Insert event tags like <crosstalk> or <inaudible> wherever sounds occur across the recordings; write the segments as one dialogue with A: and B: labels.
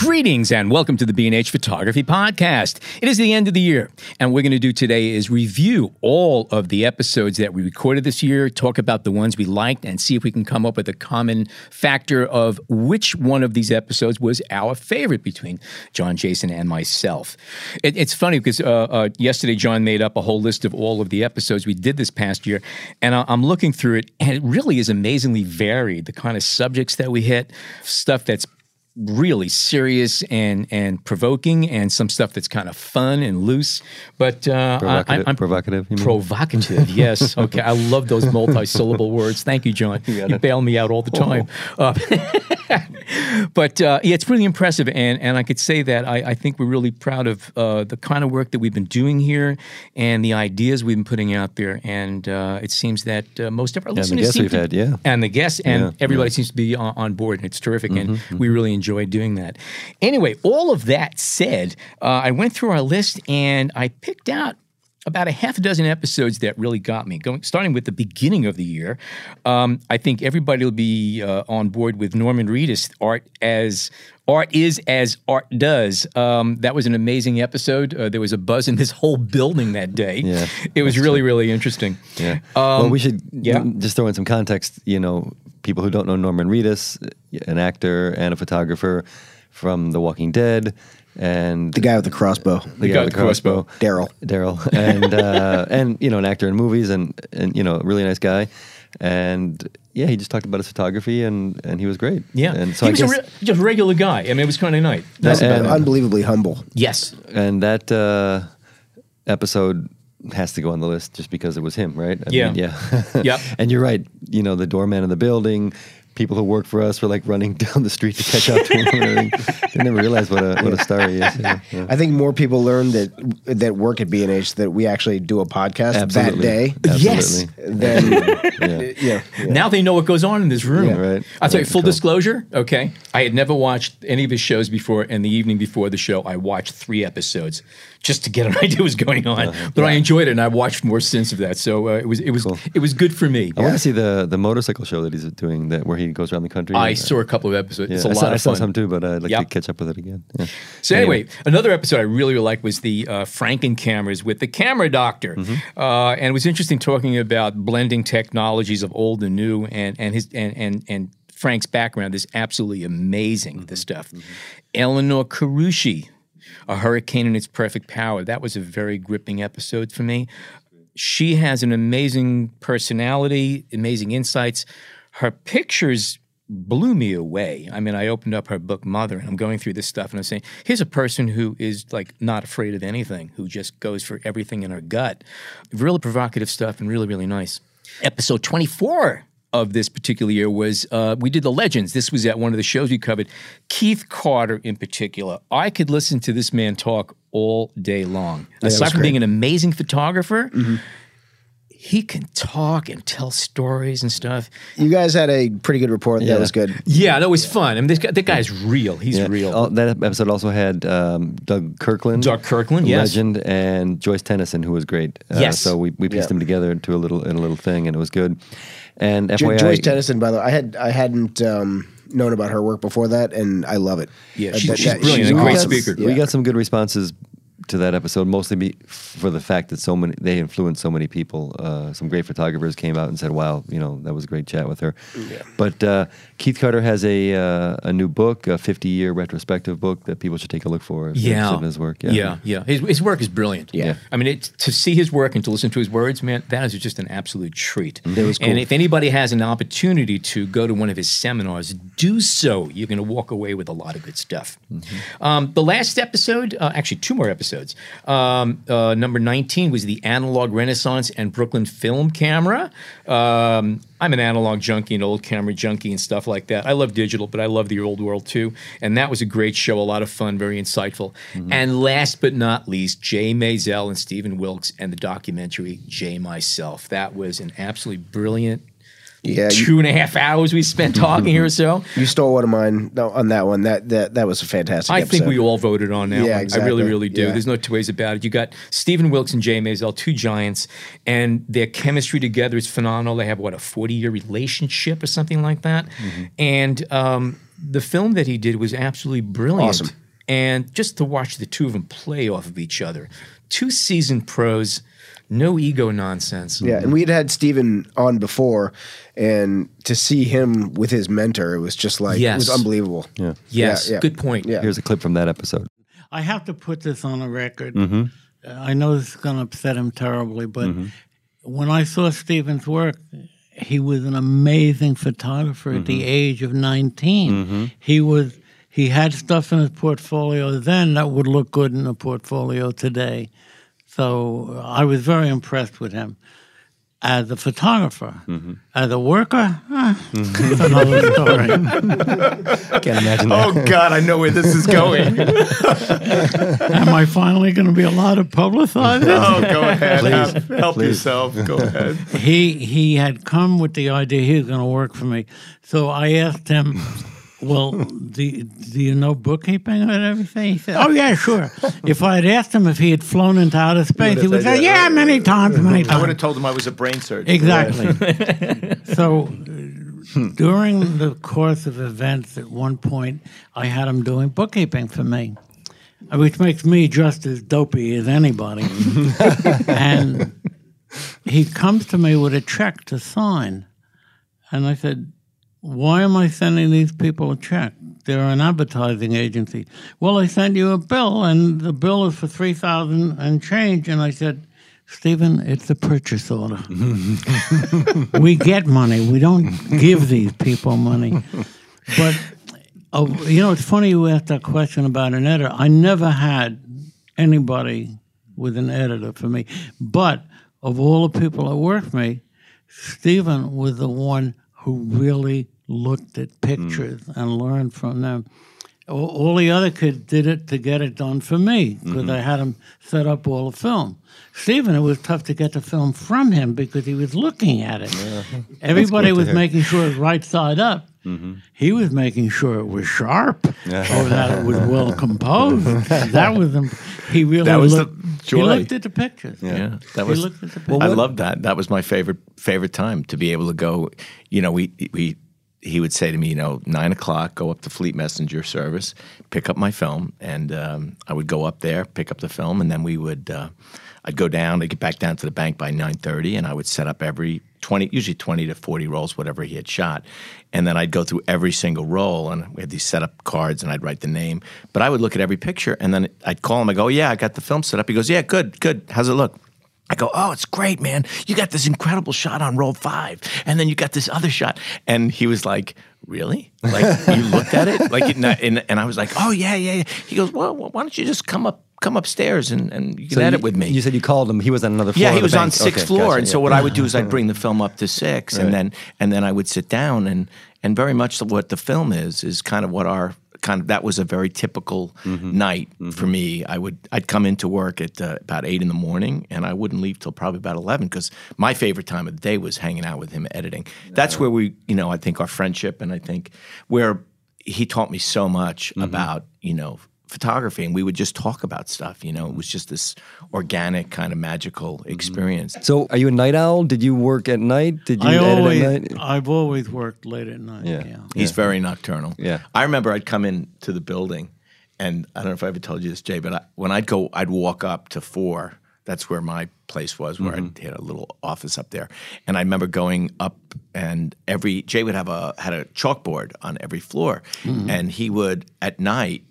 A: Greetings and welcome to the B&H Photography Podcast. It is the end of the year, and we're going to do today is review all of the episodes that we recorded this year, talk about the ones we liked, and see if we can come up with a common factor of which one of these episodes was our favorite between John, Jason, and myself. It, it's funny because uh, uh, yesterday John made up a whole list of all of the episodes we did this past year, and I, I'm looking through it, and it really is amazingly varied. The kind of subjects that we hit, stuff that's really serious and and provoking, and some stuff that's kind of fun and loose. But uh,
B: Provocative-
A: I, am
B: provocative, you?
A: Provocative, yes. <laughs> Okay, I love those multi-syllable words. Thank you, John. You, bail me out all the time. Uh, <laughs> but uh, yeah, it's really impressive, and and I could say that I, I think we're really proud of uh, the kind of work that we've been doing here and the ideas we've been putting out there. And uh, it seems that uh, most of our
B: the
A: listeners
B: guests
A: seem
B: we've
A: to-
B: had, yeah.
A: and the guests and
B: Yeah,
A: everybody seems to be on, on board, and it's terrific, and
B: Mm-hmm,
A: we really enjoy doing that. Anyway, all of that said, uh, I went through our list and I picked out about a half a dozen episodes that really got me going. Starting with the beginning of the year, um, I think everybody will be uh, on board with Norman Reedus' art as. Art is as art does. Um, that was an amazing episode. Uh, there was a buzz in this whole building that day.
B: Yeah,
A: it was really, really interesting.
B: Yeah. well, we should
A: Um, yeah.
B: just throw in some context. You know, people who don't know Norman Reedus, an actor and a photographer from The Walking Dead, and
C: The guy with the crossbow.
B: the
A: guy with the crossbow.
C: Daryl.
B: Daryl, and uh, and you know, an actor in movies, and and you know, a really nice guy, and yeah, he just talked about his photography, and and he was great.
A: Yeah,
B: and so
A: he
B: I
A: was
B: guess,
A: a re- just a regular guy. I mean, it was kind of nice.
C: That's
B: And-
C: unbelievably humble.
A: Yes,
B: and that uh, episode has to go on the list just because it was him, right? I
A: Yeah.
B: mean, yeah.
A: Yep. <laughs>
B: And you're right. You know, the doorman of the building, people who work for us were like running <laughs> down the street to catch up to him. and everything. they never realized what a what a star he is. Yeah, <laughs> yeah.
C: I think more people learn that that work at B&H that we actually do a podcast
B: Absolutely.
C: that day
A: Yes.
B: Absolutely.
C: than <laughs>
B: Yeah.
C: yeah, yeah.
A: Now they know what goes on in this room.
C: Yeah,
B: right.
A: I'll tell you, full
B: cool.
A: disclosure, okay? I had never watched any of his shows before, and the evening before the show, I watched three episodes just to get an idea what was going on.
B: Uh-huh.
A: But I enjoyed it, and I watched more since of that. So uh, it was it was it was good for me.
B: I want to see the the motorcycle show that he's doing that where he goes around the country.
A: I
B: and, uh,
A: saw a couple of episodes.
B: yeah,
A: It's a
B: I
A: lot
B: saw, I saw some too, but I'd like to catch up with it again. Yeah.
A: So anyway, another episode I really, really liked was the uh, Franken cameras with the camera doctor,
B: Mm-hmm.
A: uh, and it was interesting talking about blending technologies of old and new, and and his and and and Frank's background is absolutely amazing.
B: Mm-hmm.
A: The stuff, Elinor Carucci, a hurricane in its perfect power. That was a very gripping episode for me. She has an amazing personality, amazing insights. Her pictures blew me away. I mean, I opened up her book Mother and I'm going through this stuff and I'm saying, here's a person who is like not afraid of anything, who just goes for everything in her gut. Really provocative stuff and really, really nice. Episode 24 of this particular year was uh, we did the legends. This was at one of the shows we covered. Keith Carter, in particular, I could listen to this man talk all day long. Aside
C: was
A: from being an amazing photographer, he can talk and tell stories and stuff.
C: You guys had a pretty good report.
B: Yeah.
C: That was good.
A: Yeah, that was fun. I mean, this guy, that guy's real. He's
B: Yeah.
A: real.
B: Oh, that episode also had um, Doug Kirkland,
A: Doug Kirkland, yes.
B: legend, and Joyce Tenneson, who was great. Uh,
A: Yes.
B: so we, we pieced
C: Yeah.
B: them together into a little in a little thing, and it was good. And
C: Jo-
B: FYI,
C: Joyce Tenneson, by the way, I had I hadn't um, known about her work before that, and I love it.
A: Yeah, she's-
C: that-
A: she's
C: that-
A: brilliant, a
B: we
A: great
B: got-
A: speaker.
B: We got some good responses to that episode, mostly be, for the fact that so many they influenced so many people. Uh, some great photographers came out and said, "Wow, you know that was a great chat with her." But uh, Keith Carter has a uh, a new book, a 50 year retrospective book that people should take a look for. if
A: yeah,
B: in his work.
A: yeah, yeah. His, his work is brilliant.
C: Yeah.
A: I mean, it, to see his work and to listen to his words, man, that is just an absolute treat.
C: That was
A: And if anybody has an opportunity to go to one of his seminars, do so. You're going to walk away with a lot of good stuff. Um, the last episode, uh, actually, two more episodes. Um, uh, number 19 was the Analog Renaissance and Brooklyn Film Camera. Um, I'm an analog junkie, and old camera junkie, and stuff like that. I love digital, but I love the old world too. And that was a great show, a lot of fun, very insightful. And last but not least, Jay Maisel and Stephen Wilkes and the documentary Jay Myself. That was an absolutely brilliant
C: Yeah, you,
A: two and a half hours we spent talking here or so. <laughs>
C: you stole one of mine on that one. That that that was a fantastic.
A: I think we all voted on that
C: Yeah,
A: one. I really, really do.
C: Yeah.
A: There's no two ways about it. You got Stephen Wilkes and Jay Maisel, two giants, and their chemistry together is phenomenal. They have what a 40 year relationship or something like that.
C: Mm-hmm.
A: And um, the film that he did was absolutely brilliant.
C: Awesome.
A: And just to watch the two of them play off of each other, two seasoned pros, no ego nonsense.
C: Yeah, and we had had Stephen on before, and to see him with his mentor, it was just like it was unbelievable.
B: Yeah.
A: Yes,
C: Yeah, yeah.
A: good point.
C: Yeah.
B: Here's a clip from that episode.
D: I have to put this on a record.
B: Mm-hmm.
D: Uh, I know this is going to upset him terribly, but when I saw Stephen's work, he was an amazing photographer at
B: Mm-hmm.
D: the age of 19. He was he had stuff in his portfolio then that would look good in a portfolio today. So I was very impressed with him. As a photographer,
B: Mm-hmm.
D: as a worker, eh, it's another story. <laughs>
B: Can't imagine that.
A: Oh God, I know where this is going. <laughs>
D: Am I finally going to be allowed to publicize it?
A: oh, go ahead.
B: Please.
A: Help
B: Please.
A: yourself. Go ahead.
D: he he had come with the idea he was going to work for me. So I asked him, "Well, <laughs> do, do you know bookkeeping and everything?" He said, "Oh yeah, sure." <laughs> If I had asked him if he had flown into outer space, he would say, "Yeah, many times, many
A: I would have told him I was a brain surgeon.
D: Exactly. <laughs> so uh, during the course of events, at one point, I had him doing bookkeeping for me. Which makes me just as dopey as anybody. and he comes to me with a check to sign. And I said, Why am I sending these people a check? They're an advertising agency. Well, I sent you a bill, and the bill is for 3000 and change. And I said, Stephen, it's a purchase order. <laughs> we get money. We don't give these people money. But, uh, you know, it's funny you asked that question about an editor. I never had anybody with an editor for me. But of all the people that worked for me, Stephen was the one who really looked at pictures and learned from them. All the other kids did it to get it done for me because I had them set up all the film. Stephen, it was tough to get the film from him because he was looking at it. Everybody was making sure it was right side up. He was making sure it was sharp or that it was well <laughs> composed. that was him. He really
E: That was the
D: looked,
E: joy.
D: He looked at the pictures.
E: Yeah, that
D: He
E: was.
D: looked at the pictures.
E: I love that. That was my favorite favorite time to be able to go. You know, we we he would say to me, you know, nine o'clock, go up to Fleet Messenger Service, pick up my film, and um, I would go up there, pick up the film, and then we would. Uh, I'd go down. I'd get back down to the bank by nine thirty, and I would set up every twenty, usually twenty to forty rolls, whatever he had shot, and then I'd go through every single roll, and we had these setup cards, and I'd write the name. But I would look at every picture, and then I'd call him. I go, oh, "Yeah, I got the film set up." He goes, "Yeah, good, good. How's it look?" I go, oh, it's great, man. You got this incredible shot on roll five, and then you got this other shot. And he was like, really? Like you looked at it, like, <laughs> and, and, and I was like, oh yeah, yeah, yeah. He goes, well, why don't you just come up, come upstairs, and, and you can
B: So
E: edit
B: you-
E: with me.
B: You said you called him. He was on another floor.
E: Yeah, he was on
B: bank.
E: sixth
B: Okay,
E: floor,
B: gotcha,
E: and so what I would do is I'd <laughs> bring the film up to six,
B: Right.
E: and then and then I would sit down and and very much what the film is is kind of what our kind of that was a very typical
B: Mm-hmm.
E: night for me. I would I'd come into work at uh, about eight in the morning, and I wouldn't leave till probably about eleven because my favorite time of the day was hanging out with him editing. That's where we, you know, I think our friendship, and I think where he taught me so much
B: Mm-hmm.
E: about you know photography and we would just talk about stuff you know it was just this organic kind of magical
B: Mm-hmm.
E: experience
B: So, are you a night owl? Did you work at night? Did you
D: I
B: edit
D: always,
B: at night?
D: I've always worked late at night.
B: Yeah.
D: Yeah.
E: he's very nocturnal
B: Yeah.
E: i remember i'd come into the building and i don't know if i ever told you this jay but I, when i'd go i'd walk up to four that's where my place was where
B: Mm-hmm.
E: i had a little office up there and i remember going up and every jay would have a had a chalkboard on every floor
B: Mm-hmm.
E: and he would at night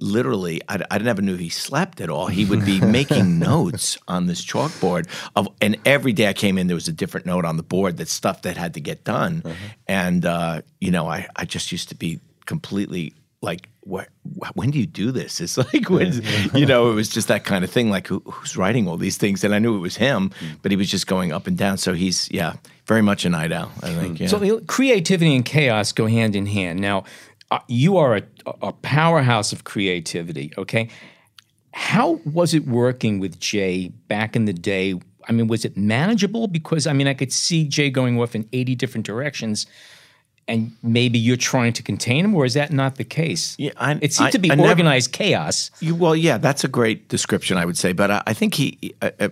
E: literally I, I never knew he slept at all. He would be <laughs> making notes on this chalkboard of and every day i came in there was a different note on the board that stuff that had to get done. And uh, you know I, I just used to be completely like what, when do you do this? It's like when, you know it was just that kind of thing like who, who's writing all these things? And i knew it was him but he was just going up and down. So he's yeah very much a night owl i think yeah.
A: So creativity and chaos go hand in hand. Now, uh, you are a, a powerhouse of creativity. Okay, how was it working with Jay back in the day? I mean, was it manageable? Because I mean, I could see Jay going off in 80 different directions. And maybe you're trying to contain him, or is that not the case?
E: Yeah, I-
A: it seemed
E: I-
A: to be
E: I never-
A: organized chaos.
E: You, well, yeah, that's a great description, I would say. But I, I think he, uh, uh,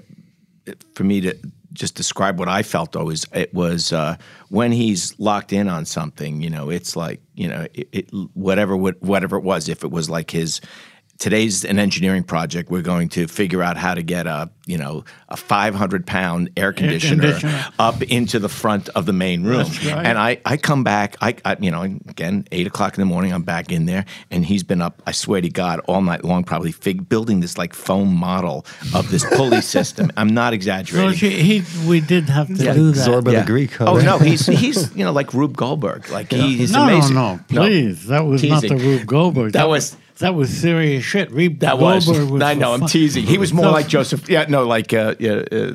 E: for me to just describe what I felt though is it was uh, when he's locked in on something. You know, it's like you know, it, it, whatever what- whatever it was. If it was like his. Today's an engineering project. We're going to figure out how to get a you know a 500 pound air conditioner,
D: conditioner.
E: up into the front of the main room.
D: That's right.
E: And I, I come back, I, I you know again eight o'clock in the morning. I'm back in there, and he's been up. I swear to God, all night long, probably fig- building this like foam model of this pulley <laughs> system. I'm not
D: So
E: exaggerating.
D: she, he, we did have to do that.
B: Zorba
E: Yeah.
B: the Greek. huh?
E: Oh no, he's he's you know like Rube Goldberg. Like he, he's
D: no,
E: amazing.
D: no, no, please. That was not the. Rube Goldberg.
E: That was-
D: that was serious shit. Rube
E: That was.
D: Was.
E: I know. I'm
D: fun.
E: teasing. He was more
D: So-
E: like <laughs> Joseph. Yeah. No. Like uh, yeah. Uh,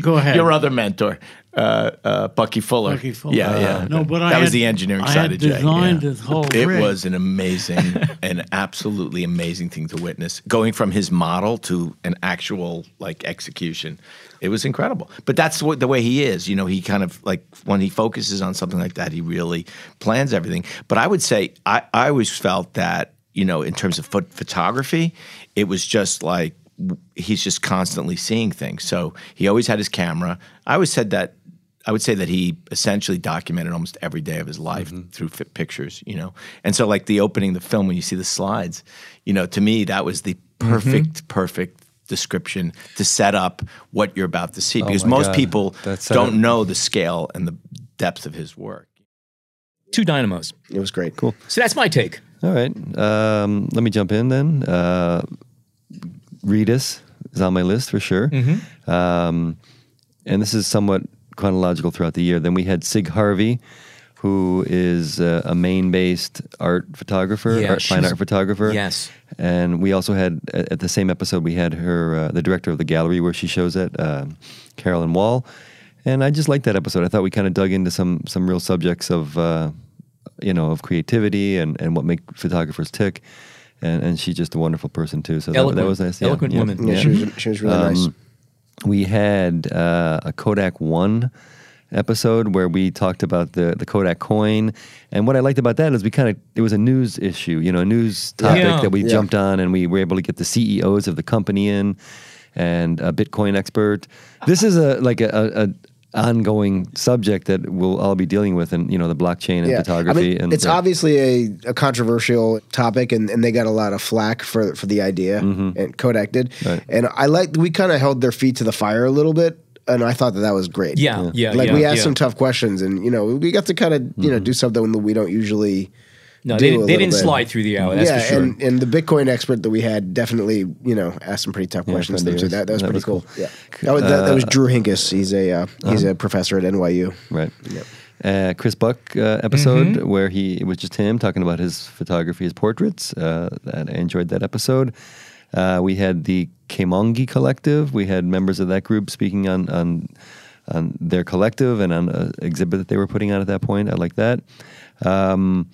D: Go ahead.
E: Your other mentor, uh, uh, Bucky Fuller.
D: Bucky Fuller.
E: Yeah, yeah.
D: Uh, no, but I
E: that was
D: had-
E: the engineering
D: I
E: side of Jay.
D: designed
E: yeah.
D: this whole
E: It
D: rig.
E: was an amazing, <laughs> an absolutely amazing thing to witness. Going from his model to an actual like execution, it was incredible. But that's what the way he is. You know, he kind of like when he focuses on something like that, he really plans everything. But I would say I, I always felt that you know, in terms of phot- photography, it was just like he's just constantly seeing things. So he always had his camera. I always said that. I would say that he essentially documented almost every day of his life mm-hmm. through fi- pictures, you know. And so, like the opening of the film, when you see the slides, you know, to me that was the mm-hmm. perfect, perfect description to set up what you're about to see, oh
B: because
E: most
B: God.
E: people
B: That setup.
E: don't know the scale and the depth of his work.
A: Two dynamos.
C: It was great.
B: Cool.
A: So that's my take.
B: All right. Um, let me jump in then. Uh, Reedus is on my list for sure. Um, and this is somewhat chronological throughout the year. Then we had Cig Harvey, who is uh, a Maine based art photographer,
A: Yeah,
B: art, fine art photographer.
A: yes.
B: And we also had, at, at the same episode, we had her, uh, the director of the gallery where she shows at, um Carolyn Wall. And I just liked that episode. I thought we kind of dug into some some real subjects of, uh, you know, of creativity and, and what make photographers tick. And, and she's just a wonderful person too. So that, that was nice. Yeah,
A: Eloquent
B: yeah.
A: woman.
C: Yeah, she was she was really nice.
B: Um, we had uh, a Kodak One episode where we talked about the the Kodak coin, and what I liked about that is we kind of it was a news issue, you know, a news topic
A: Yeah.
B: that we
C: Yeah.
B: jumped on, and we were able to get the CEOs of the company in and a Bitcoin expert. This is a like a. a, a ongoing subject that we'll all be dealing with in you know the blockchain and photography
C: I mean,
B: and
C: it's
B: yeah.
C: obviously a, a controversial topic, and, and they got a lot of flack for for the idea, and Kodak did.
B: Mm-hmm. Right.
C: And I like we kind of held their feet to the fire a little bit, and I thought that that was great.
A: Yeah, yeah,
C: like
A: yeah,
C: we asked
A: yeah.
C: some tough questions, and you know we got to kind of you know
B: Mm-hmm.
C: do something that we don't usually.
A: No,
C: do
A: they,
C: a
A: they didn't
C: bit.
A: slide through the hour. That's
C: yeah,
A: for sure.
C: and, and the Bitcoin expert that we had definitely, you know, asked some pretty tough
B: Yeah,
C: questions there
B: of
C: too. That, that was
B: That
C: pretty
B: was
C: cool.
B: cool.
C: Yeah, that was, that, that was Drew Hinkes. He's a uh, he's
B: Uh-huh.
C: a professor at NYU.
B: Right. Uh, Chris Buck uh, episode where he it was just him talking about his photography, his portraits. Uh, and I enjoyed that episode. Uh, we had the Kamoinge Collective. We had members of that group speaking on on on their collective and on an exhibit that they were putting on at that point. I like that. Um,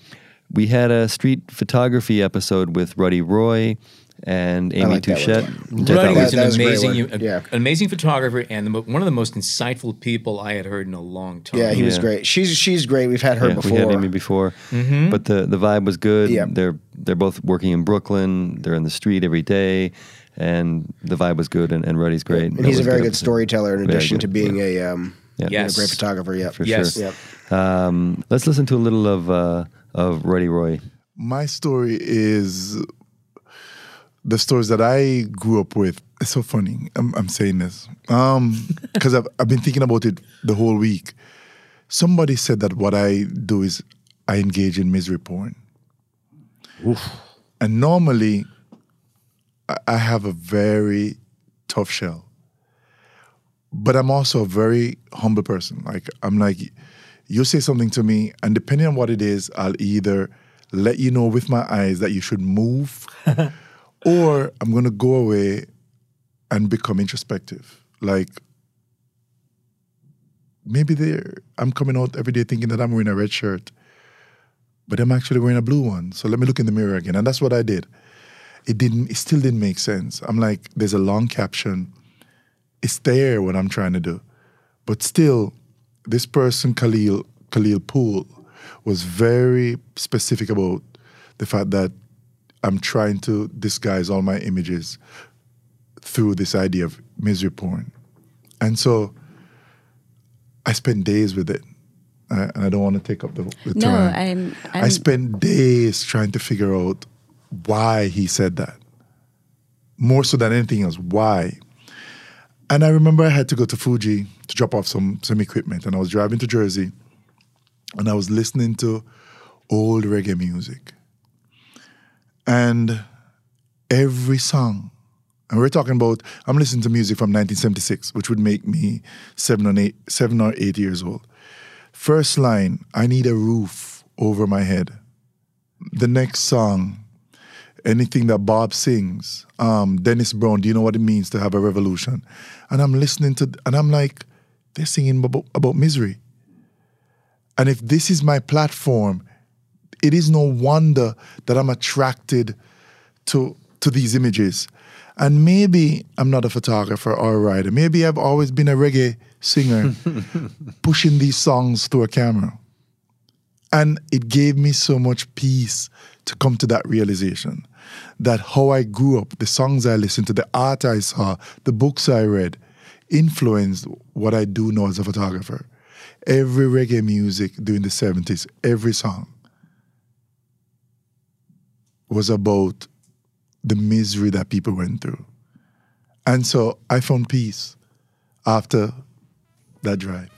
B: we had a street photography episode with Ruddy Roye and Amy
C: like
B: Touchette.
C: yeah.
B: which I thought
A: Ruddy
C: that-
A: was
C: that
A: an
C: was a
A: amazing,
C: one.
A: a-
C: Yeah.
A: amazing photographer and the, one of the most insightful people I had heard in a long time.
C: Yeah, he was great. She's she's great. We've had her
B: yeah,
C: before.
B: We had Amy before, but the the vibe was good.
C: Yeah.
B: They're they're both working in Brooklyn. They're in the street every day, and the vibe was good. And, and Ruddy's great.
C: and
B: That
C: he's a very good
B: episode.
C: storyteller in addition
B: good,
C: to being
B: yeah.
C: a um,
B: Yeah.
C: you know,
A: Yes.
C: great photographer. Yeah,
B: for
A: Yes.
B: sure.
C: Yep.
B: Um, let's listen to a little of uh, of Ruddy Roye.
F: My story is the stories that I grew up with. It's so funny. I'm, I'm saying this um, <laughs> because I've, I've been thinking about it the whole week. Somebody said that what I do is I engage in misery porn. And normally, I- I have a very tough shell. But I'm also a very humble person. Like, I'm like, you say something to me, and depending on what it is, I'll either let you know with my eyes that you should move, <laughs> or I'm gonna go away and become introspective. Like maybe there I'm coming out every day thinking that I'm wearing a red shirt, but I'm actually wearing a blue one. So let me look in the mirror again. And that's what I did. It didn't it still didn't make sense. I'm like, there's a long caption. it's there what I'm trying to do. But still, this person, Khalil, Khalil Poole, was very specific about the fact that I'm trying to disguise all my images through this idea of misery porn. And so I spent days with it. Uh, and I don't want to take up the, the
G: No,
F: time.
G: I'm-
F: I
G: I'm-
F: spent days trying to figure out why he said that. More so than anything else, why? And I remember I had to go to Fuji to drop off some some equipment, and I was driving to Jersey, and I was listening to old reggae music, and every song, and we're talking about I'm listening to music from 1976, which would make me seven or eight seven or eight years old. First line, I need a roof over my head. The next song, anything that Bob sings, um, Dennis Brown, do you know what it means to have a revolution? And I'm listening to, and I'm like, they're singing about, about misery. And if this is my platform, it is no wonder that I'm attracted to to these images. And maybe I'm not a photographer or a writer. Maybe I've always been a reggae singer <laughs> pushing these songs through a camera. And it gave me so much peace to come to that realization that how I grew up, the songs I listened to, the art I saw, the books I read, influenced what I do now as a photographer. Every reggae music during the 70s, every song was about the misery that people went through. And so I found peace after that drive.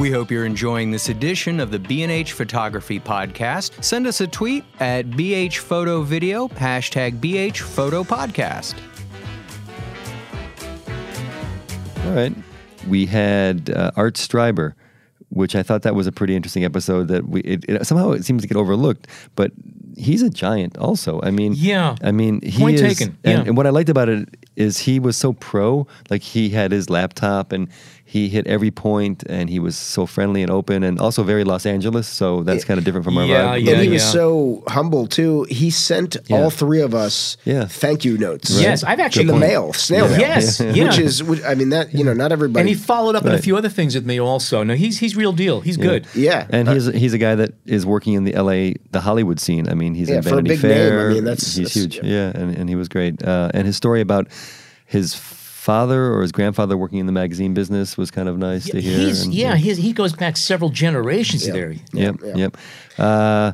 H: We hope you're enjoying this edition of the B&H Photography Podcast. Send us a tweet at BH Photo Video, hashtag BH Photo Podcast.
B: All right. We had uh, Art Streiber, which I thought that was a pretty interesting episode. That we it, it, somehow it seems to get overlooked, but he's a giant. Also, I mean,
A: Yeah.
B: I mean, he
A: Point
B: is,
A: taken,
B: And, and what I liked about it is he was so pro. Like he had his laptop and he hit every point, and he was so friendly and open, and also very Los Angeles. So that's kind of different from our
A: Yeah,
B: vibe.
A: yeah,
C: and he was so humble too. He sent
B: Yeah.
C: all three of us
B: Yeah.
C: thank you notes.
A: Yes, I've actually
C: in the mail, snail mail.
A: Yes, yeah.
C: which is, which, I mean, that you know, not everybody.
A: and he followed up on a few other things with me also. No, he's he's real deal. He's good.
C: yeah,
B: And he's he's a guy that is working in the L.A. the Hollywood scene. I mean, he's
C: Yeah,
B: in
C: for a
B: Vanity
C: big name, I mean, that's-
B: he's
C: that's-
B: huge. Yeah, and, and he was great. Uh, and his story about his father or his grandfather working in the magazine business was kind of nice to hear.
A: He's
B: and-
A: yeah, he's, he goes back several generations there.
B: Yep, yep. Uh,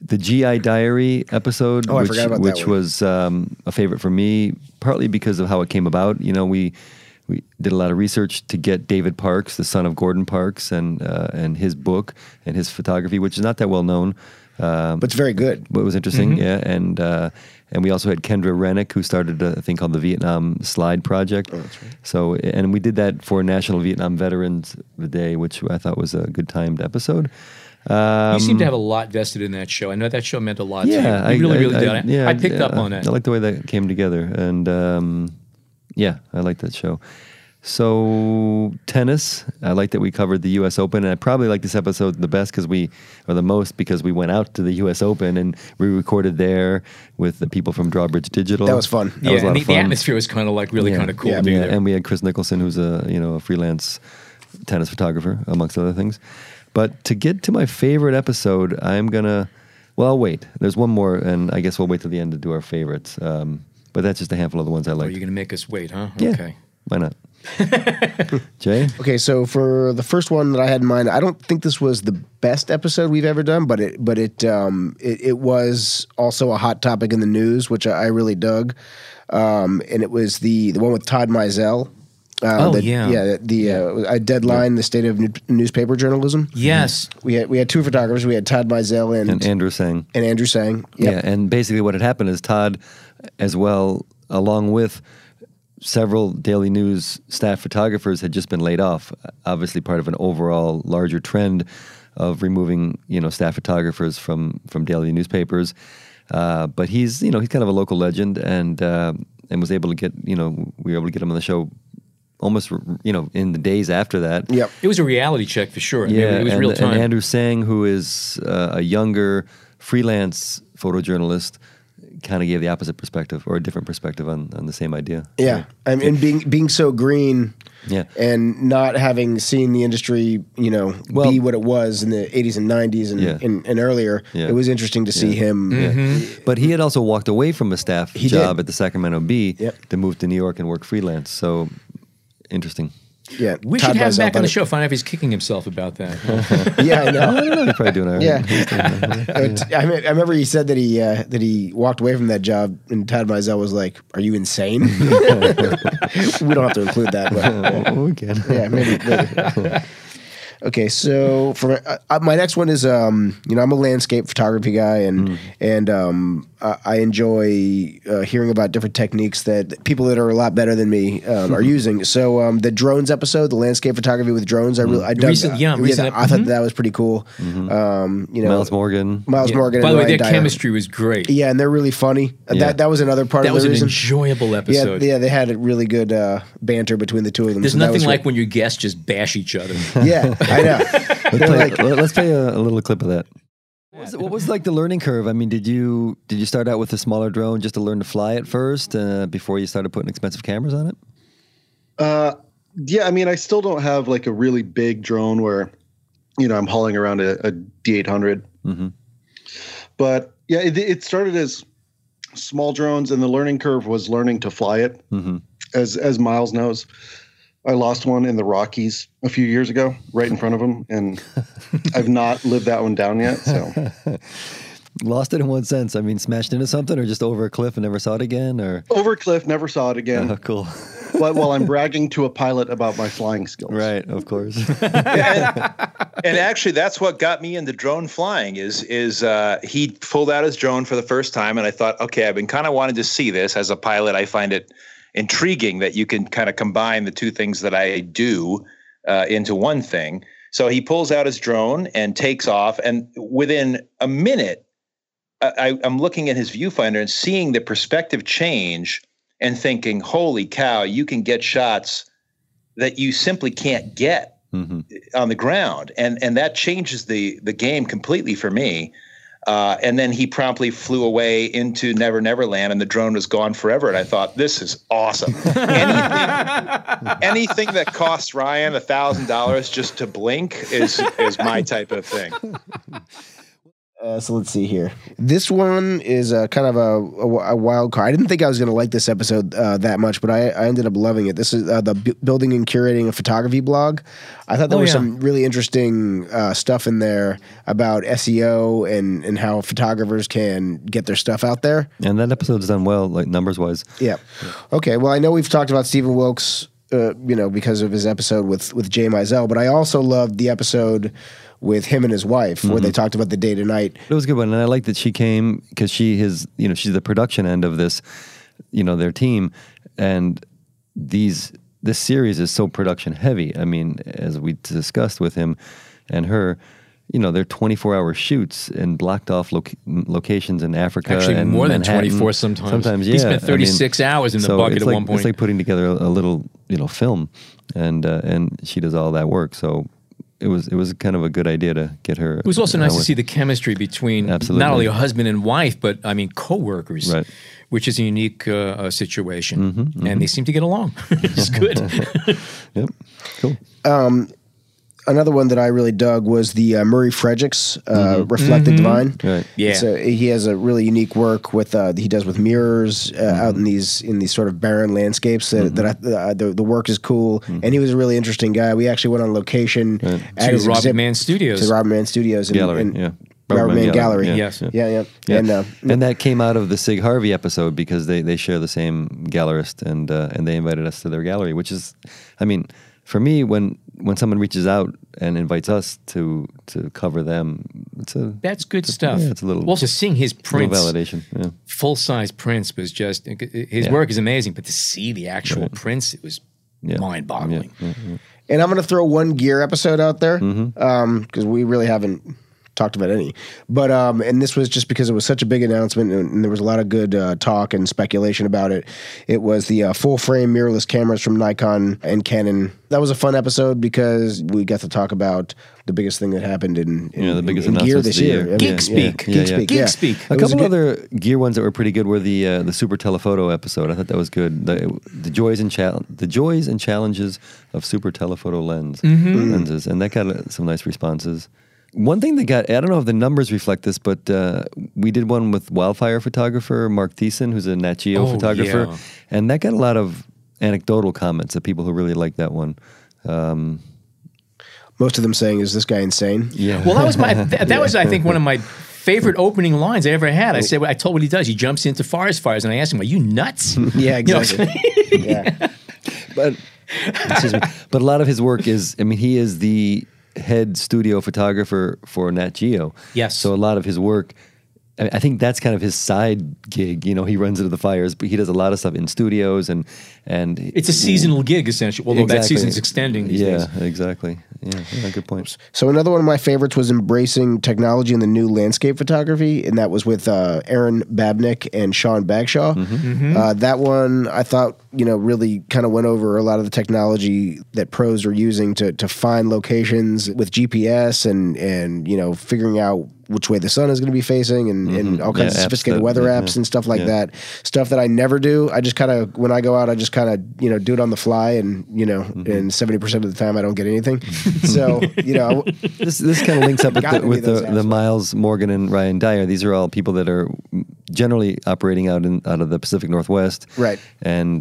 B: the GI Diary episode,
C: Oh,
B: which,
C: forgot about
B: which
C: one.
B: was um, a favorite for me, partly because of how it came about. You know, we we did a lot of research to get David Parks, the son of Gordon Parks, and uh, and his book and his photography, which is not that well known. Um,
C: but it's very good.
B: what was interesting,
A: Mm-hmm.
B: yeah, and uh, and we also had Kendra Rennick, who started a thing called the Vietnam Slide Project. Oh, that's right. So, and we did that for National Vietnam Veterans Day, which I thought was a good timed episode. Um,
A: you seem to have a lot vested in that show. I know that show meant a lot
B: yeah,
A: to you. You really, really
B: I,
A: did.
B: I,
A: I,
B: yeah,
A: I picked up on it.
B: I like the way that came together, and um, yeah, I like that show. So tennis, I like that we covered the U.S. Open, and I probably like this episode the best because we, or the most because we went out to the U.S. Open and we recorded there with the people from Drawbridge Digital.
C: That was fun.
B: That
A: yeah,
B: was a lot
A: and the,
B: of
A: the
B: fun.
A: atmosphere was kind of like really
B: Yeah.
A: kind of cool
C: Yeah.
B: Yeah, and we had Chris Nicholson, who's a you know a freelance tennis photographer, amongst other things. But to get to my favorite episode, I'm gonna. Well, I'll wait. There's one more, and I guess we'll wait till the end to do our favorites. Um, but that's just a handful of the ones I
A: oh,
B: like.
A: you're going to make us wait, huh?
B: yeah,
A: Okay.
B: why not? <laughs> Jay,
C: Okay, so for the first one that I had in mind, I don't think this was the best episode we've ever done, but it but it um it, it was also a hot topic in the news, which I, I really dug. Um, and it was the the one with Todd Maisel. Uh,
A: Oh,
C: the,
A: yeah.
C: yeah. The uh, a deadline, the state of new- newspaper journalism.
A: Yes.
C: We had we had two photographers. We had Todd Maisel and
B: and Andrew Seng.
C: and Andrew Seng.
B: Yeah, and basically what had happened is Todd, as well, along with several Daily News staff photographers, had just been laid off. Obviously, part of an overall larger trend of removing, you know, staff photographers from from daily newspapers. Uh, but he's, you know, he's kind of a local legend, and uh, and was able to get, you know, we were able to get him on the show almost you know in the days after that.
C: Yep.
A: It was a reality check for sure. I mean,
B: Yeah,
A: it was
B: and,
A: real
B: and
A: time.
B: Andrew Seng, who is uh, a younger freelance photojournalist, kind of gave the opposite perspective or a different perspective on, on the same idea.
C: Yeah, I mean, and being being so green,
B: Yeah.
C: and not having seen the industry, you know,
B: Well-
C: be what it was in the '80s and '90s and
B: Yeah.
C: and, and earlier.
B: Yeah.
C: It was interesting to see him.
A: Mm-hmm.
B: But he had also walked away from a staff
C: He
B: job
C: did.
B: at the Sacramento Bee
C: Yep.
B: to move to New York and work freelance. So interesting.
C: Yeah,
A: we
C: Todd
A: should have him back on the show. Find out if he's kicking himself about that. <laughs>
C: Yeah, I know.
B: I don't know. He's probably doing all right.
C: Yeah. T- <laughs> I, mean, I remember he said that he uh, that he walked away from that job, and Todd Maisel was like, "Are you insane?" <laughs> we don't have to include that, but uh,
B: we can.
C: yeah, maybe. maybe. Okay, so for uh, uh, my next one is um, you know I'm a landscape photography guy and
B: Mm.
C: and um, I, I enjoy uh, hearing about different techniques that people that are a lot better than me um, are <laughs> using. So um, the drones episode, the landscape photography with drones, I really I dug,
A: Recent- yeah, recent
C: I thought that was pretty cool. Um, you know,
B: Miles Morgan.
C: Miles
A: Yeah.
C: Morgan.
A: By
C: and
A: the way,
C: Ryan
A: their
C: Dyer.
A: chemistry was great.
C: Yeah, and they're really funny. Uh,
B: Yeah.
C: That that was another part of
A: That
C: of
A: was
C: the
A: an
C: reason.
A: enjoyable episode.
C: yeah, yeah, they had a really good uh, banter between the two of them.
A: There's
C: so
A: nothing like
C: great.
A: when your guests just bash each other. <laughs>
C: Yeah, <laughs> I know. <laughs>
B: Let's play,
C: like,
B: let- let's play a, a little clip of that. What was, what was like the learning curve? I mean, did you did you start out with a smaller drone just to learn to fly it first uh, before you started putting expensive cameras on it?
G: Uh, yeah, I mean, I still don't have like a really big drone where, you know, I'm hauling around a, a D800.
B: Mhm.
G: But yeah, it, it started as small drones, and the learning curve was learning to fly it.
B: Mhm.
G: As as Miles knows, I lost one in the Rockies a few years ago, right in front of them, and <laughs> I've not lived that one down yet. So <laughs>
B: Lost it in one sense. I mean, smashed into something, or just over a cliff and never saw it again, or
G: over a cliff, never saw it again.
B: oh, cool. <laughs>
G: but while I'm bragging to a pilot about my flying skills,
B: right, of course.
I: and actually that's what got me into drone flying is is uh, he pulled out his drone for the first time and i thought okay i've been kind of wanting to see this as a pilot i find it intriguing that you can kind of combine the two things that i do uh, into one thing so he pulls out his drone and takes off and within a minute I, i'm looking at his viewfinder and seeing the perspective change and thinking holy cow you can get shots that you simply can't get
B: Mhm.
I: on the ground, and and that changes the the game completely for me. Uh, and then he promptly flew away into Never Never Land, and the drone was gone forever. And I thought, this is awesome. anything, <laughs> anything that costs Ryan a thousand dollars just to blink is is my type of thing.
C: Uh, so let's see here. This one is uh, kind of a, a, a wild card. I didn't think I was going to like this episode uh, that much, but I, I ended up loving it. This is uh, the bu- building and curating a photography blog. I thought there
A: Oh,
C: was
A: yeah.
C: some really interesting uh, stuff in there about SEO and and how photographers can get their stuff out there.
B: and that episode's done well, like numbers wise.
C: Yeah. Okay. Well, I know we've talked about Stephen Wilkes, uh, you know, because of his episode with with Jay Maisel, but I also loved the episode with him and his wife where they talked about the day to night.
B: It was a good one, and I like that she came because she is, you know, she's the production end of this, you know, their team, and these this series is so production heavy. I mean, as we discussed with him and her, you know, they're twenty four hour shoots in blocked off loc- locations in Africa.
A: Actually,
B: and
A: more than
B: Manhattan.
A: 24 sometimes.
B: Sometimes, yeah.
A: He
B: yeah.
A: spent
B: I
A: 36 hours in the bucket at
B: like,
A: one point.
B: It's like putting together a, a little, you know, film, and uh, and she does all that work. So. It was it was kind of a good idea to get her.
A: It was also nice to see the chemistry between
B: Absolutely.
A: not only a husband and wife, but I mean coworkers,
B: Right.
A: which is a unique uh, uh, situation,
B: Mm-hmm,
A: and they seem to get along. <laughs> it's good. <laughs>
B: Yep. Cool.
C: Another one that I really dug was the uh, Murray Fredericks uh, Reflected Divine.
B: Right.
A: Yeah.
C: So he has a really unique work with uh, he does with mirrors uh, out in these in these sort of barren landscapes that, that I, uh, the the work is cool and he was a really interesting guy. We actually went on location at
A: to Robert
C: exhibit-
A: Mann Studios.
C: to Robert Mann Studios and,
B: Gallery,
C: and
B: yeah.
C: Robert, Mann Gallery.
B: yeah.
A: Yes.
C: Yeah, yeah,
B: Yeah.
C: and uh,
B: and that came out of the Cig Harvey episode because they, they share the same gallerist and uh, and they invited us to their gallery, which is, I mean, for me when when someone reaches out and invites us to to cover them, it's a
A: That's good stuff.
B: yeah, it's a little-
A: also seeing his
B: little
A: prints,
B: validation. Yeah.
A: full size prints, was just his
B: Yeah.
A: work is amazing. But to see the actual prints, it was
B: Yeah.
A: mind boggling.
C: and I'm going to throw one gear episode out there because
B: Mm-hmm.
C: we really haven't talked about any. But um, and this was just because it was such a big announcement, and, and there was a lot of good uh, talk and speculation about it. It was the uh, full frame mirrorless cameras from Nikon and Canon. That was a fun episode because we got to talk about the biggest thing that happened in, in,
B: Yeah, the biggest
C: in gear this
B: of
C: year.
B: year.
C: I mean,
A: Geek
C: yeah.
A: speak.
C: Geek
B: Yeah, yeah.
C: speak.
A: Geek
C: yeah.
A: speak.
B: A
C: It was
B: couple
C: good-
B: other gear ones that were pretty good were the uh, the Super Telephoto episode. I thought that was good. The, the joys and chal- the joys and challenges of Super Telephoto lens lenses, and that got uh, some nice responses. One thing that got I don't know if the numbers reflect this, but uh, we did one with wildfire photographer Mark Thiessen, who's a Nat Geo
A: Oh,
B: photographer,
A: yeah.
B: and that got a lot of anecdotal comments of people who really liked that one. Um,
C: Most of them saying, "Is this guy insane?"
B: yeah,
A: Well, that was my <laughs> that, that was I think one of my favorite opening lines I ever had. I said I told what he does. He jumps into forest fires, and I asked him, "Are you nuts?" <laughs>
C: Yeah,
A: You know,
C: exactly. yeah.
B: but excuse me. But a lot of his work is, I mean, he is the head studio photographer for Nat Geo.
A: Yes.
B: So a lot of his work, I think that's kind of his side gig. You know, he runs into the fires, but he does a lot of stuff in studios and and
A: it's a seasonal gig essentially. Although that season's extending these
B: yeah,
A: days.
B: exactly. Yeah, yeah, good point.
C: So another one of my favorites was embracing technology in the new landscape photography, and that was with uh, Erin Babnik and Sean Bagshaw. Uh, that one I thought you know really kind of went over a lot of the technology that pros are using to to find locations with GPS and and you know figuring out which way the sun is going to be facing and, and all kinds
B: Yeah,
C: of sophisticated
B: that-
C: weather apps
B: yeah.
C: and stuff like
B: Yeah.
C: that. Stuff that I never do. I just kind of when I go out, I just kind of you know do it on the fly, and you know,
B: Mm-hmm.
C: and seventy percent of the time I don't get anything. <laughs> so you know.
B: This this kind of links up with the, with the, the Miles Morgan and Ryan Dyer. These are all people that are generally operating out in out of the Pacific Northwest,
C: Right.
B: And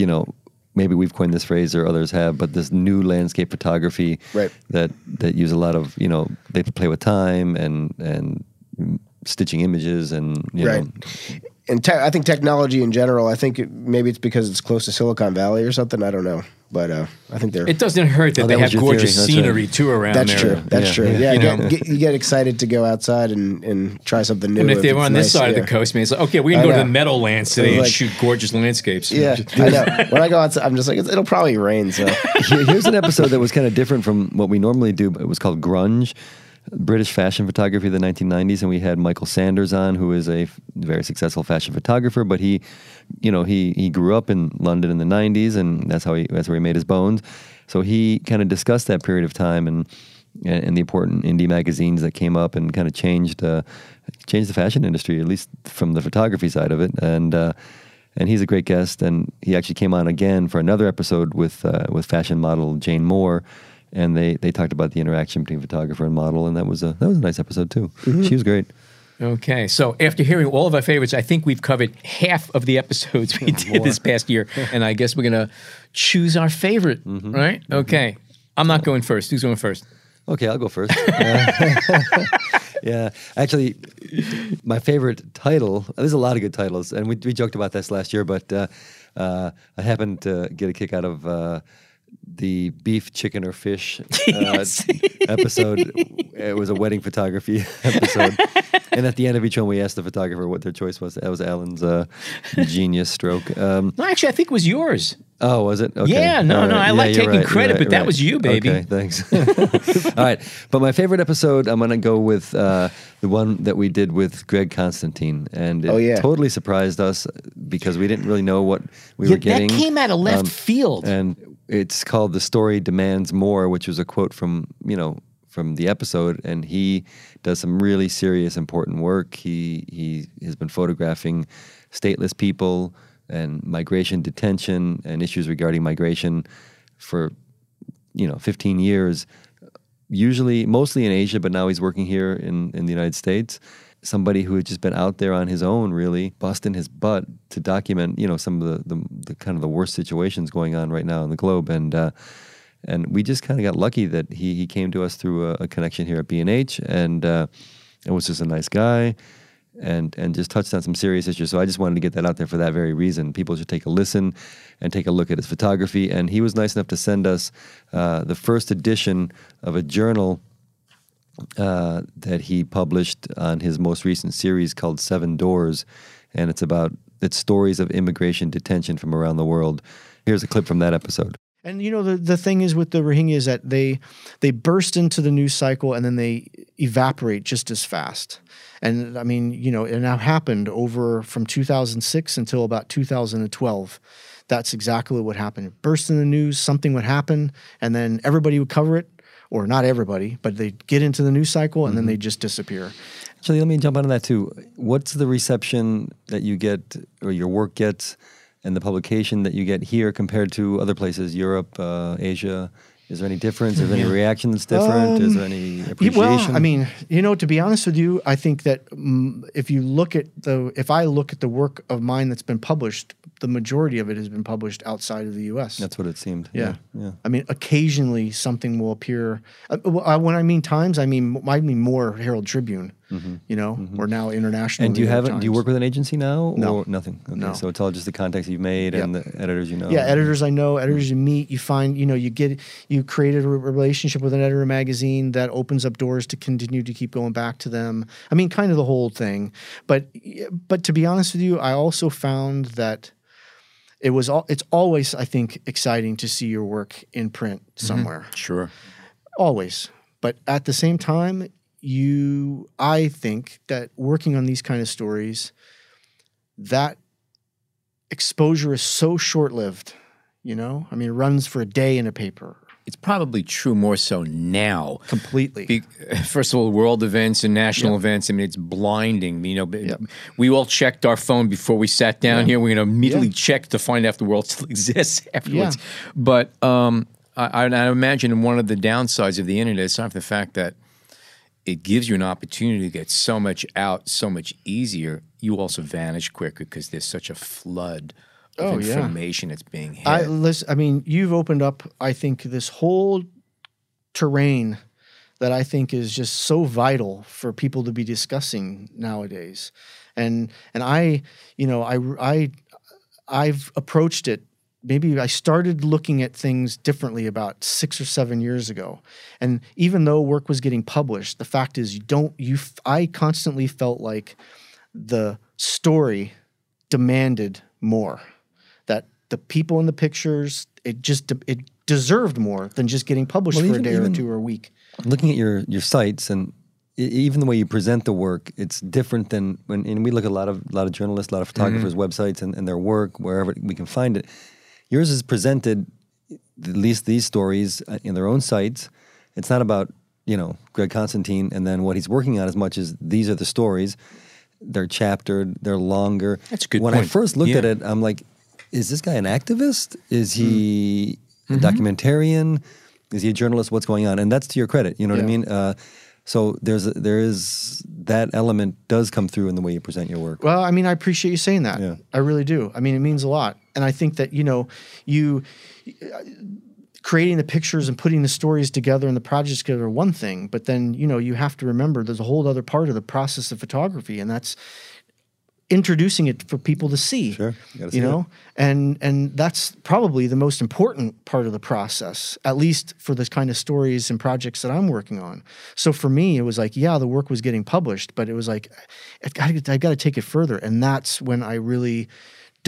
B: you know, maybe we've coined this phrase or others have, but this new landscape photography,
C: Right.
B: That that use a lot of you know they play with time and and stitching images and you
C: Right.
B: Know
C: and te- I think technology in general. I think it, maybe it's because it's close to Silicon Valley or something. I don't know, but uh, I think they're.
A: It doesn't hurt that
B: Oh,
A: they
B: that
A: have gorgeous
B: theory.
A: Scenery
B: right.
A: too around there.
C: that's
A: there.
C: true. That's
B: Yeah,
C: true.
B: yeah.
C: Yeah,
A: You
C: get, get, you get excited to go outside and, and try something new.
A: And if they were on this
C: nice,
A: side
C: yeah.
A: of the coast, man, it's like, okay, we can
C: I
A: go to the Meadowlands today and shoot gorgeous landscapes.
C: Yeah, <laughs> I know. When I go outside, I'm just like, it'll probably rain. So <laughs>
B: Here's an episode that was kind of different from what we normally do. It was called Grunge, British fashion photography of the 1990s, and we had Michael Sanders on, who is a very successful fashion photographer. But he, you know, he he grew up in London in the 90s, and that's how he that's where he made his bones. So he kind of discussed that period of time and and, and the important indie magazines that came up and kind of changed uh, changed the fashion industry, at least from the photography side of it. And uh, and he's a great guest. And he actually came on again for another episode with uh, with fashion model Jane Moore, and they they talked about the interaction between photographer and model, and that was a that was a nice episode too. She was great.
A: Okay, so after hearing all of our favorites, I think we've covered half of the episodes we <laughs> did this past year, and I guess we're gonna choose our favorite, right? Okay, I'm not going first. Who's going first?
B: Okay, I'll go first. Uh, <laughs> <laughs> yeah, actually, my favorite title. There's a lot of good titles, and we, we joked about this last year, but uh, uh, I happened to get a kick out of uh, the beef, chicken, or fish <laughs> uh,
A: Yes.
B: episode. It was a wedding photography <laughs> episode, <laughs> and at the end of each one, we asked the photographer what their choice was. That was Allan's uh, genius stroke. Um,
A: No, actually, I think it was yours.
B: Oh, was it? Okay.
A: Yeah, no,
B: All
A: no, I like taking
B: right,
A: credit,
B: right,
A: but that
B: right.
A: was you, baby.
B: Okay, thanks. All right, but my favorite episode, I'm going to go with uh, the one that we did with Greg Constantine, and it
C: Oh, yeah.
B: totally surprised us because we didn't really know what we
A: Yeah,
B: were getting.
A: that came out of left
B: Um,
A: field.
B: and it's called "The Story Demands More," which was a quote from you know from the episode, and he does some really serious, important work. He he has been photographing stateless people and migration detention and issues regarding migration for you know 15 years usually mostly in Asia, but now he's working here in, in the United States. Somebody who had just been out there on his own, really busting his butt to document, you know, some of the, the, the kind of the worst situations going on right now in the globe, and uh, and we just kind of got lucky that he he came to us through a, a connection here at B and uh, and was just a nice guy. And, and just touched on some serious issues. So I just wanted to get that out there for that very reason. People should take a listen and take a look at his photography. And he was nice enough to send us uh, the first edition of a journal uh, that he published on his most recent series called Seven Doors, and it's about it's stories of immigration detention from around the world. Here's a clip from that episode.
J: And you know the the thing is with the Rohingya is that they they burst into the news cycle and then they evaporate just as fast. And I mean, you know, it now happened over from 2006 until about 2012. That's exactly what happened. It burst in the news, something would happen, and then everybody would cover it, or not everybody, but they'd get into the news cycle and then they'd just disappear.
B: Actually, let me jump onto that too. What's the reception that you get or your work gets and the publication that you get here compared to other places, Europe, uh, Asia? Is there any difference? Is there any reaction that's different? Is there any appreciation?
J: Well, I mean, you know, to be honest with you, I think that mm, if you look at the, if I look at the work of mine that's been published, the majority of it has been published outside of the U.S.
B: that's what it seemed.
J: yeah.
B: yeah.
J: I mean, occasionally something will appear. Uh, when I mean times, I mean I mean more Herald Tribune. Mm-hmm. You know, mm-hmm. we're now international.
B: Mm-hmm. And do you have? Do you work with an agency now?
J: No.
B: Nothing. Okay,
J: No.
B: So it's all just the contacts you've made and the editors you know.
J: Yeah, editors I know, editors mm-hmm. you meet, you find, you know, you get, you created a relationship with an editor magazine that opens up doors to continue to keep going back to them. I mean, kind of the whole thing. But, but to be honest with you, I also found that it was all, it's always, I think, exciting to see your work in print somewhere.
A: Sure.
J: Always. But at the same time, you, I think that working on these kind of stories, that exposure is so short lived. You know, I mean, it runs for a day in a paper
A: It's probably true more so now.
J: completely.
A: Be, <laughs> first of all, world events and national events. I mean, it's blinding. You know,
J: Yep.
A: we all checked our phone before we sat down here. We're going to immediately
J: Yeah.
A: check to find out if the world still <laughs> exists afterwards. But um, I, I, I imagine one of the downsides of the internet is not the fact that it gives you an opportunity to get so much out so much easier. You also vanish quicker because there's such a flood of
J: Oh, yeah.
A: information that's being hit.
J: I listen. I mean, you've opened up. I think this whole terrain that I think is just so vital for people to be discussing nowadays, and and I, you know, I I I've approached it. Maybe I started looking at things differently about six or seven years ago, and even though work was getting published, the fact is you don't. You f- I constantly felt like the story demanded more that the people in the pictures it just it deserved more than just getting published
B: Well,
J: for
B: even-
J: a day or two or a week
B: looking at your your sites and even the way you present the work, it's different than when and we look at a lot of a lot of journalists, a lot of photographers' mm. websites and, and their work wherever we can find it. Yours is presented at least these stories uh, in their own sites. It's not about you know Greg Constantine and then what he's working on as much as these are the stories. They're chaptered. They're longer.
A: That's a good
B: When I first looked at it, I'm like, is this guy an activist? Is he a
A: Mm-hmm.
B: documentarian? Is he a journalist? What's going on? And that's to your credit. You know what I mean? Uh, so there's a, there is that element does come through in the way you present your work.
J: Well, I mean, I appreciate you saying that.
B: Yeah.
J: I really do. I mean, it means a lot. And I think that, you know, you creating the pictures and putting the stories together and the projects together are one thing, but then, you know, you have to remember there's a whole other part of the process of photography, and that's introducing it for people to see.
B: Sure. You see
J: know? And and that's probably the most important part of the process, at least for the kind of stories and projects that I'm working on. So for me, it was like, yeah, the work was getting published, but it was like, I've got to, I've got to take it further. And that's when I really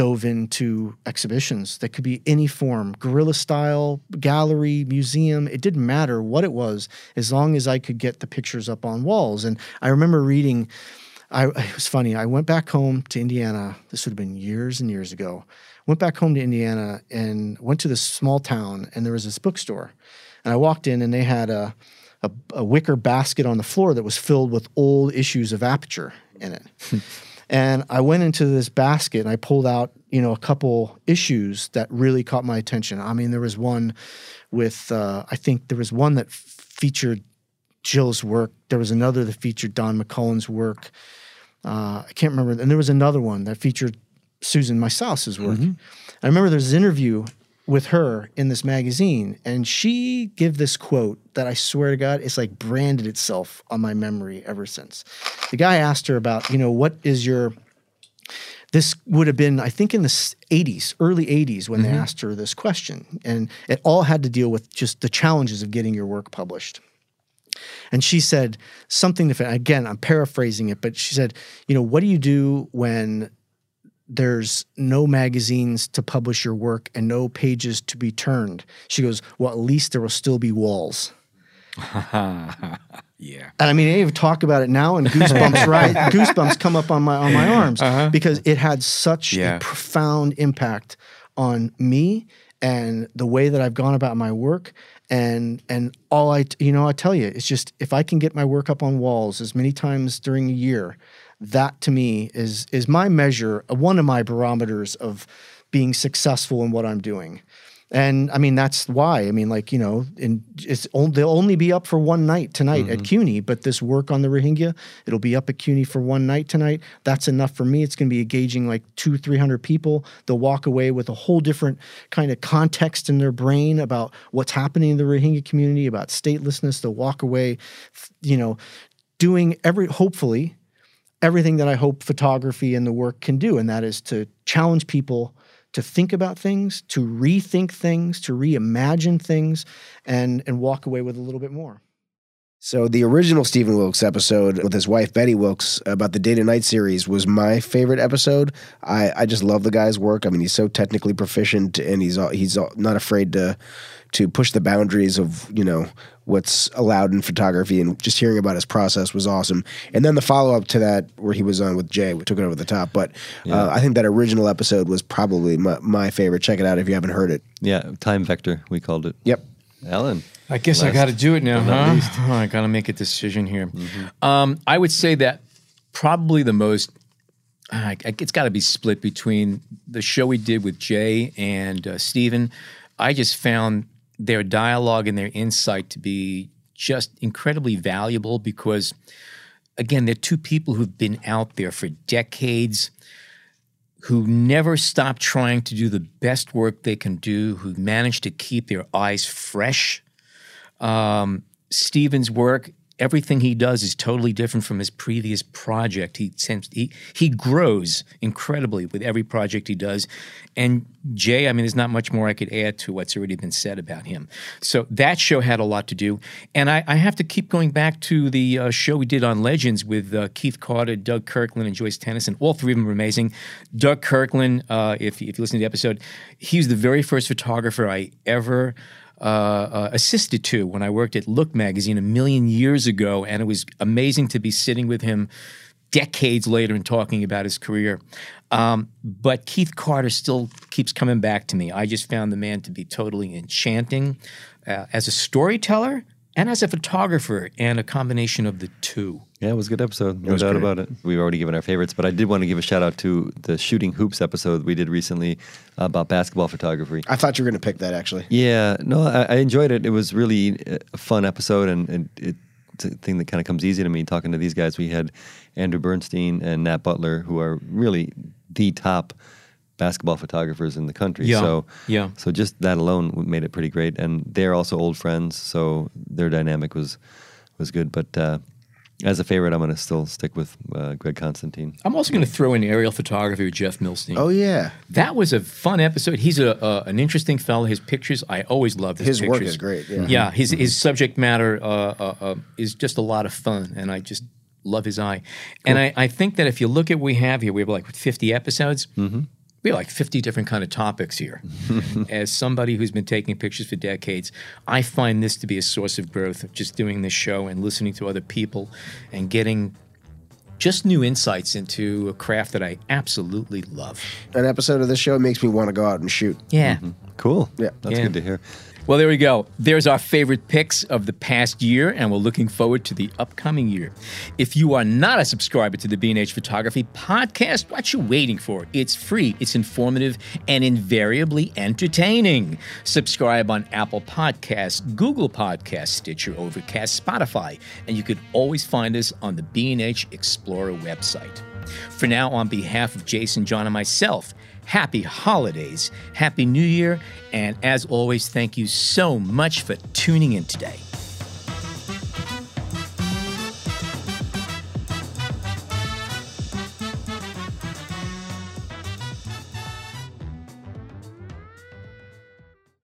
J: dove into exhibitions that could be any form guerrilla style gallery museum it didn't matter what it was as long as i could get the pictures up on walls and i remember reading I, <laughs> it was funny. I went back home to Indiana. This would have been years and years ago. Went back home to Indiana and went to this small town, and there was this bookstore. And I walked in, and they had a, a, a wicker basket on the floor that was filled with old issues of Aperture in it. <laughs> and I went into this basket, and I pulled out, you know, a couple issues that really caught my attention. I mean, there was one with, uh, I think there was one that f- featured Jill's work. There was another that featured Don McCullin's work. Uh, I can't remember. And there was another one that featured Susan Meiselas's work. I remember there's an interview with her in this magazine, and she gave this quote that I swear to God, it's like branded itself on my memory ever since. The guy asked her about, you know, what is your this would have been, I think, in the 80s, early 80s, when they mm-hmm. asked her this question. And it all had to deal with just the challenges of getting your work published. And she said something to, again, I'm paraphrasing it, but she said, you know, what do you do when there's no magazines to publish your work and no pages to be turned. She goes, Well, at least there will still be walls. <laughs>
A: Yeah.
J: And I mean, I even talk about it now, and goosebumps <laughs> right, goosebumps come up on my on my arms uh-huh. because it had such
A: Yeah.
J: a profound impact on me and the way that I've gone about my work. And and all I you know I tell you, it's just if I can get my work up on walls as many times during a year, that to me is is my measure, uh, one of my barometers of being successful in what I'm doing. And I mean, that's why. I mean, like, you know, and it's they'll only be up for one night tonight at mm-hmm. CUNY, but this work on the Rohingya, it'll be up at CUNY for one night tonight. That's enough for me. It's going to be engaging like two, 300 people. They'll walk away with a whole different kind of context in their brain about what's happening in the Rohingya community, about statelessness. They'll walk away, you know, doing every, hopefully, everything that I hope photography and the work can do, and that is to challenge people to think about things, to rethink things, to reimagine things, and and walk away with a little bit more.
C: So the original Stephen Wilkes episode with his wife Bette Wilkes about the Day to Night series was my favorite episode. I, I just love the guy's work. I mean, he's so technically proficient, and he's all, he's all, not afraid to to push the boundaries of you know what's allowed in photography. And just hearing about his process was awesome. And then the follow up to that, where he was on with Jay, we took it over the top. But uh, I think that original episode was probably my, my favorite. Check it out if you haven't heard it.
B: Yeah, time vector we called it.
C: Yep.
B: Allan.
A: I guess I got to do it now,
B: but
A: huh? Oh, I got to make a decision here. Um, I would say that probably the most, uh, it's got to be split between the show we did with Jay and uh, Stephen. I just found their dialogue and their insight to be just incredibly valuable because, again, they're two people who've been out there for decades who never stop trying to do the best work they can do, who manage to keep their eyes fresh. Um, Stephen's work, everything he does is totally different from his previous project. He he he grows incredibly with every project he does. And Jay, I mean, there's not much more I could add to what's already been said about him. So that show had a lot to do. And I, I have to keep going back to the uh, show we did on Legends with uh, Keith Carter, Doug Kirkland, and Joyce Tenneson. All three of them were amazing. Doug Kirkland, uh, if, if you listen to the episode, he's the very first photographer I ever uh, uh, assisted to when I worked at Look magazine a million years ago, and it was amazing to be sitting with him decades later and talking about his career. Um, but Keith Carter still keeps coming back to me. I just found the man to be totally enchanting uh, as a storyteller and as a photographer, and a combination of the two.
B: Yeah, it was a good episode. No doubt
E: great.
B: about it. We've already given our favorites, but I did want to give a shout out to the Shooting Hoops episode we did recently uh, about basketball photography.
C: I thought you were going to pick that actually.
B: Yeah, no, I, I enjoyed it. It was really uh, a fun episode, and, and it, it's a thing that kind of comes easy to me talking to these guys. We had Andrew Bernstein and Nat Butler, who are really the top basketball photographers in the country.
A: Yeah,
B: So
A: yeah.
B: so just that alone made it pretty great, and they're also old friends, so their dynamic was was good. But uh, as a favorite, I'm going to still stick with uh, Greg Constantine.
A: I'm also going to throw in aerial photography with Jeff Milstein.
C: Oh yeah,
A: That was a fun episode. He's a uh, an interesting fellow. His pictures, I always love his,
C: his work
A: pictures.
C: is great. Yeah.
A: Yeah, his his subject matter uh, uh, uh, is just a lot of fun, and I just love his eye. And I, I think that if you look at what we have here, we have like 50 episodes. We have like 50 different kind of topics here. <laughs> As somebody who's been taking pictures for decades, I find this to be a source of growth of just doing this show and listening to other people and getting just new insights into a craft that I absolutely love.
C: An episode of this show makes me want to go out and shoot.
A: Yeah. Mm-hmm.
B: Cool.
C: Yeah.
B: that's
A: Yeah.
B: good to hear.
A: Well, there we go. There's our favorite picks of the past year, and we're looking forward to the upcoming year. If you are not a subscriber to the B&H Photography podcast, what are you waiting for? It's free, it's informative, and invariably entertaining. Subscribe on Apple Podcasts, Google Podcasts, Stitcher, Overcast, Spotify, and you can always find us on the B&H Explorer website. For now, on behalf of Jason, John, and myself, happy holidays, happy new year, and as always, thank you so much for tuning in today.